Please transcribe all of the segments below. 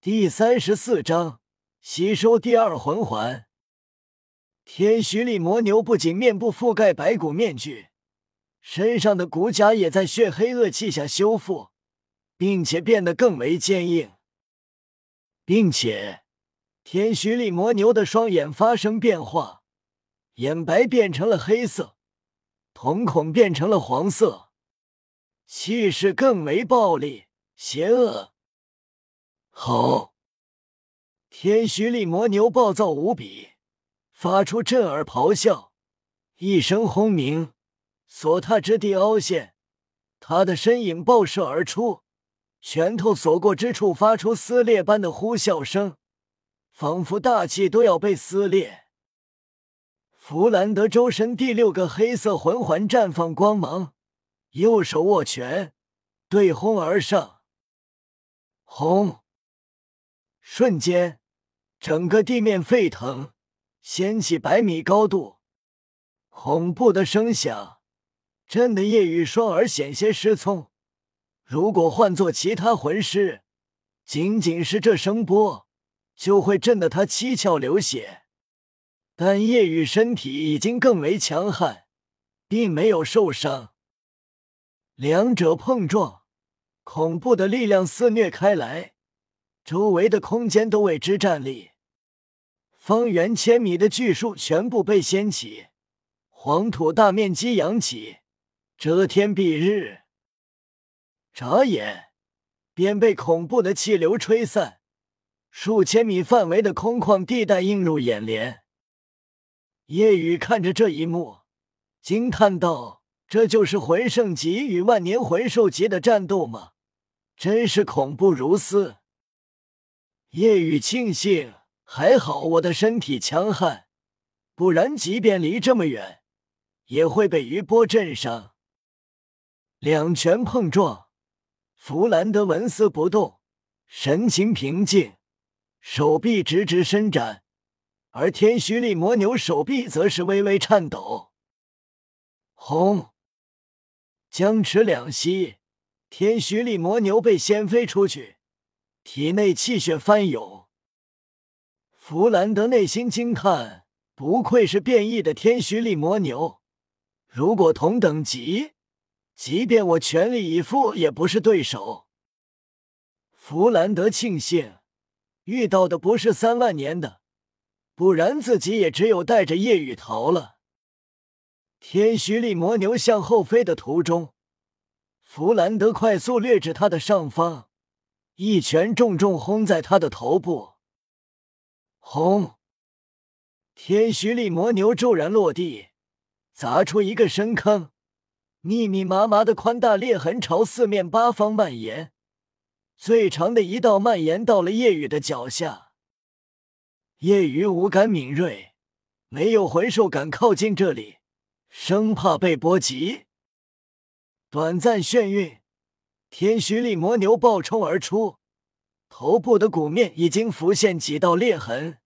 第三十四章吸收第二魂环。天虚力魔牛不仅面部覆盖白骨面具，身上的骨甲也在血黑恶气下修复，并且变得更为坚硬，并且天虚力魔牛的双眼发生变化，眼白变成了黑色，瞳孔变成了黄色，气势更为暴戾邪恶。吼！天虚力魔牛暴躁无比，发出震耳咆哮，一声轰鸣，所踏之地凹陷，他的身影爆射而出，拳头所过之处发出撕裂般的呼啸声，仿佛大气都要被撕裂。弗兰德周身第六个黑色魂环绽放光芒，右手握拳，对轰而上，轰！瞬间，整个地面沸腾，掀起百米高度，恐怖的声响震得叶雨双儿险些失聪。如果换做其他魂师，仅仅是这声波就会震得他七窍流血。但叶雨身体已经更为强悍，并没有受伤。两者碰撞，恐怖的力量肆虐开来。周围的空间都为之站立，方圆千米的巨树全部被掀起，黄土大面积扬起，遮天蔽日。眨眼，便被恐怖的气流吹散，数千米范围的空旷地带映入眼帘。夜雨看着这一幕，惊叹道：“这就是魂圣级与万年魂兽级的战斗吗？真是恐怖如斯！”夜雨庆幸还好我的身体强悍，不然即便离这么远，也会被余波震伤。两拳碰撞，弗兰德纹丝不动，神情平静，手臂直直伸展，而天虚力魔牛手臂则是微微颤抖。轰！僵持两息，天虚力魔牛被掀飞出去。体内气血翻涌，弗兰德内心惊叹：不愧是变异的天虚力魔牛。如果同等级，即便我全力以赴，也不是对手。弗兰德庆幸遇到的不是三万年的，不然自己也只有带着夜雨逃了。天虚力魔牛向后飞的途中，弗兰德快速掠至他的上方。一拳重重轰在他的头部，轰！天虚力魔牛骤然落地，砸出一个深坑，密密麻麻的宽大裂痕朝四面八方蔓延，最长的一道蔓延到了夜雨的脚下。夜雨五感敏锐，没有魂兽敢靠近这里，生怕被波及。短暂眩晕。天虚力魔牛暴冲而出，头部的骨面已经浮现几道裂痕。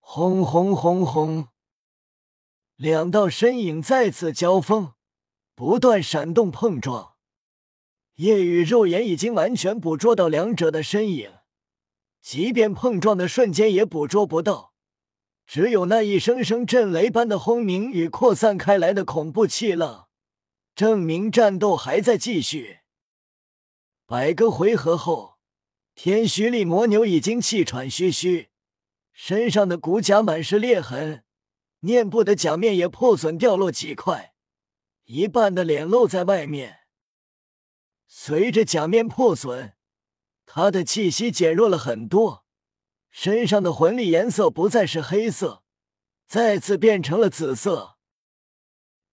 轰轰轰轰！两道身影再次交锋，不断闪动碰撞。夜雨肉眼已经完全捕捉到两者的身影，即便碰撞的瞬间也捕捉不到，只有那一声声震雷般的轰鸣与扩散开来的恐怖气浪，证明战斗还在继续。百个回合后，天虚力魔牛已经气喘吁吁，身上的骨甲满是裂痕，面部的甲面也破损掉落几块，一半的脸露在外面。随着甲面破损，他的气息减弱了很多，身上的魂力颜色不再是黑色，再次变成了紫色。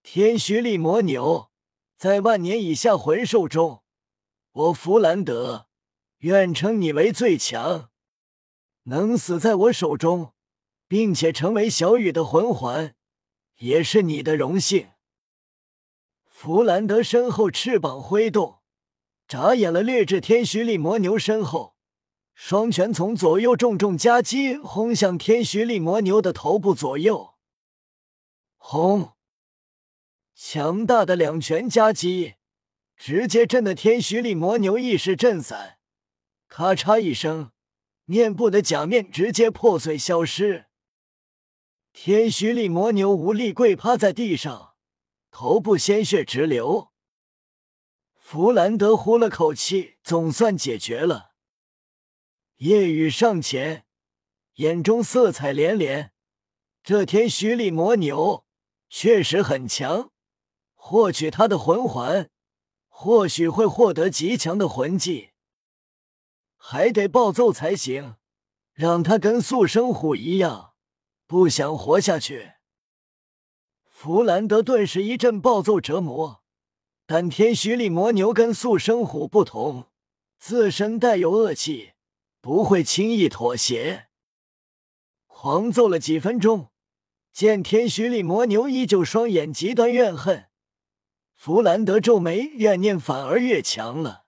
天虚力魔牛在万年以下魂兽中。我弗兰德愿称你为最强，能死在我手中，并且成为小雨的魂环，也是你的荣幸。弗兰德身后翅膀挥动，眨眼了，掠至天虚力魔牛身后，双拳从左右重重夹击，轰向天虚力魔牛的头部左右。轰！强大的两拳夹击。直接震得天虚力魔牛意识震散，咔嚓一声，面部的假面直接破碎消失。天虚力魔牛无力跪趴在地上，头部鲜血直流。弗兰德呼了口气，总算解决了。夜雨上前，眼中色彩连连。这天虚力魔牛确实很强，获取他的魂环，或许会获得极强的魂技，还得暴揍才行，让他跟速生虎一样，不想活下去。弗兰德顿时一阵暴揍折磨。但天虚力魔牛跟速生虎不同，自身带有恶气，不会轻易妥协。狂揍了几分钟，见天虚力魔牛依旧双眼极端怨恨，弗兰德皱眉，怨念反而越强了。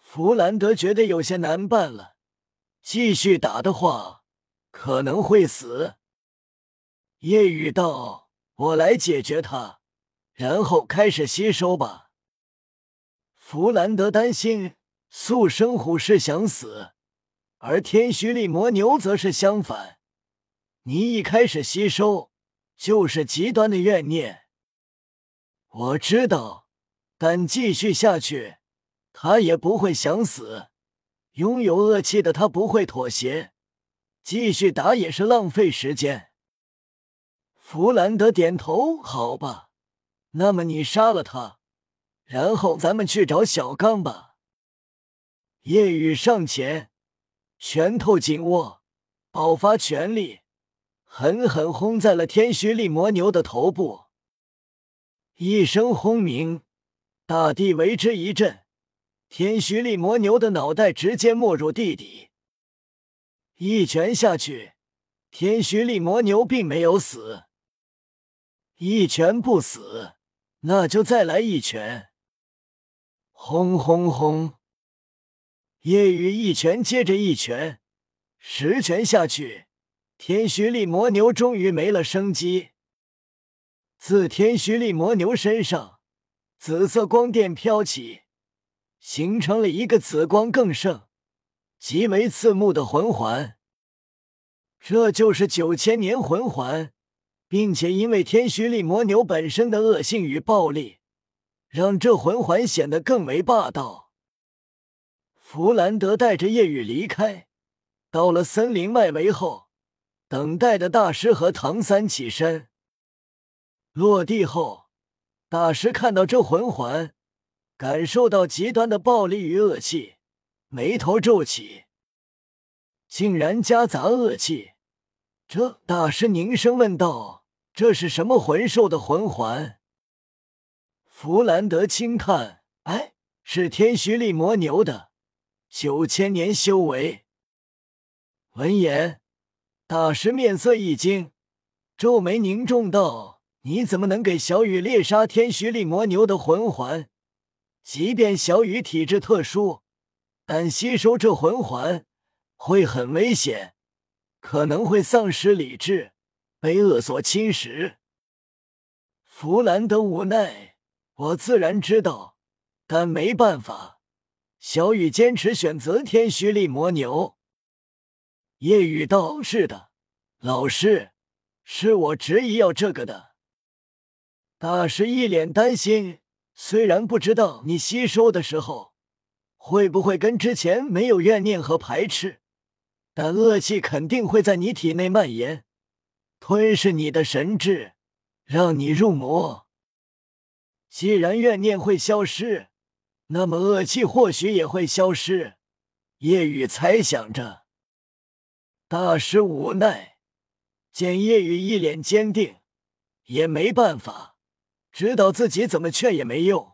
弗兰德觉得有些难办了，继续打的话可能会死。夜雨道：“我来解决他。”然后开始吸收吧。弗兰德担心速生虎是想死，而天虚力魔牛则是相反。你一开始吸收就是极端的怨念。我知道，但继续下去，他也不会想死。拥有恶气的他不会妥协，继续打也是浪费时间。弗兰德点头，好吧。那么你杀了他，然后咱们去找小刚吧。夜雨上前，拳头紧握，爆发全力，狠狠轰在了天虚力魔牛的头部。一声轰鸣，大地为之一震，天虚力魔牛的脑袋直接没入地底。一拳下去，天虚力魔牛并没有死，一拳不死。那就再来一拳！轰轰轰！夜雨一拳接着一拳，十拳下去，天虚力魔牛终于没了生机。自天虚力魔牛身上，紫色光电飘起，形成了一个紫光更盛、极为刺目的魂环。这就是九千年魂环。并且因为天虚力魔牛本身的恶性与暴力，让这魂环显得更为霸道。弗兰德带着夜雨离开，到了森林外围后，等待的大师和唐三起身。落地后，大师看到这魂环，感受到极端的暴力与恶气，眉头皱起，竟然夹杂恶气。这大师凝声问道：“这是什么魂兽的魂环？”弗兰德轻叹：“哎，是天虚力魔牛的，九千年修为。”闻言，大师面色一惊，皱眉凝重道：“你怎么能给小雨猎杀天虚力魔牛的魂环？即便小雨体质特殊，但吸收这魂环会很危险。”可能会丧失理智，被恶所侵蚀。弗兰德无奈，我自然知道，但没办法。小雨坚持选择天虚力魔牛。夜雨道：“是的，老师，是我执意要这个的。”大师一脸担心，虽然不知道你吸收的时候会不会跟之前没有怨念和排斥。但恶气肯定会在你体内蔓延，吞噬你的神智，让你入魔。既然怨念会消失，那么恶气或许也会消失。夜雨猜想着。大师无奈，见夜雨一脸坚定，也没办法，知道自己怎么劝也没用。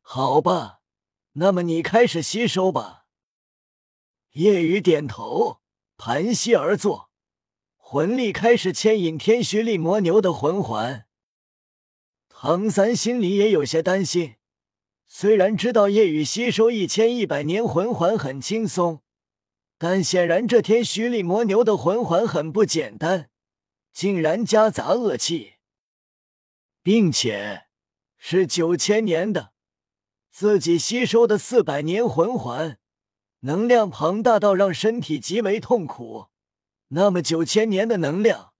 好吧，那么你开始吸收吧。夜雨点头，盘膝而坐，魂力开始牵引天虚力魔牛的魂环。唐三心里也有些担心，虽然知道夜雨吸收一千一百年魂环很轻松，但显然这天虚力魔牛的魂环很不简单，竟然夹杂恶气，并且是九千年的，自己吸收的四百年魂环。能量庞大到让身体极为痛苦，那么九千年的能量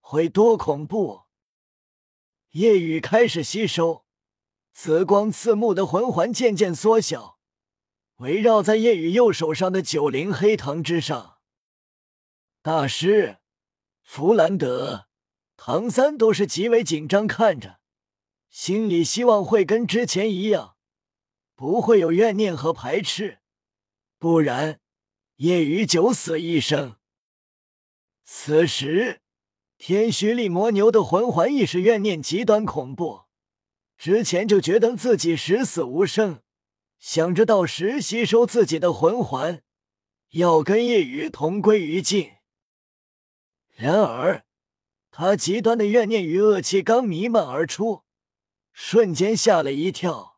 会多恐怖？夜雨开始吸收，紫光刺目的魂环渐渐缩小，围绕在夜雨右手上的九灵黑藤之上。大师弗兰德、唐三都是极为紧张，看着，心里希望会跟之前一样，不会有怨念和排斥。不然，夜雨九死一生。此时，天虚力魔牛的魂环意识怨念极端恐怖，之前就觉得自己十死无生，想着到时吸收自己的魂环，要跟夜雨同归于尽。然而，他极端的怨念与恶气刚弥漫而出，瞬间吓了一跳。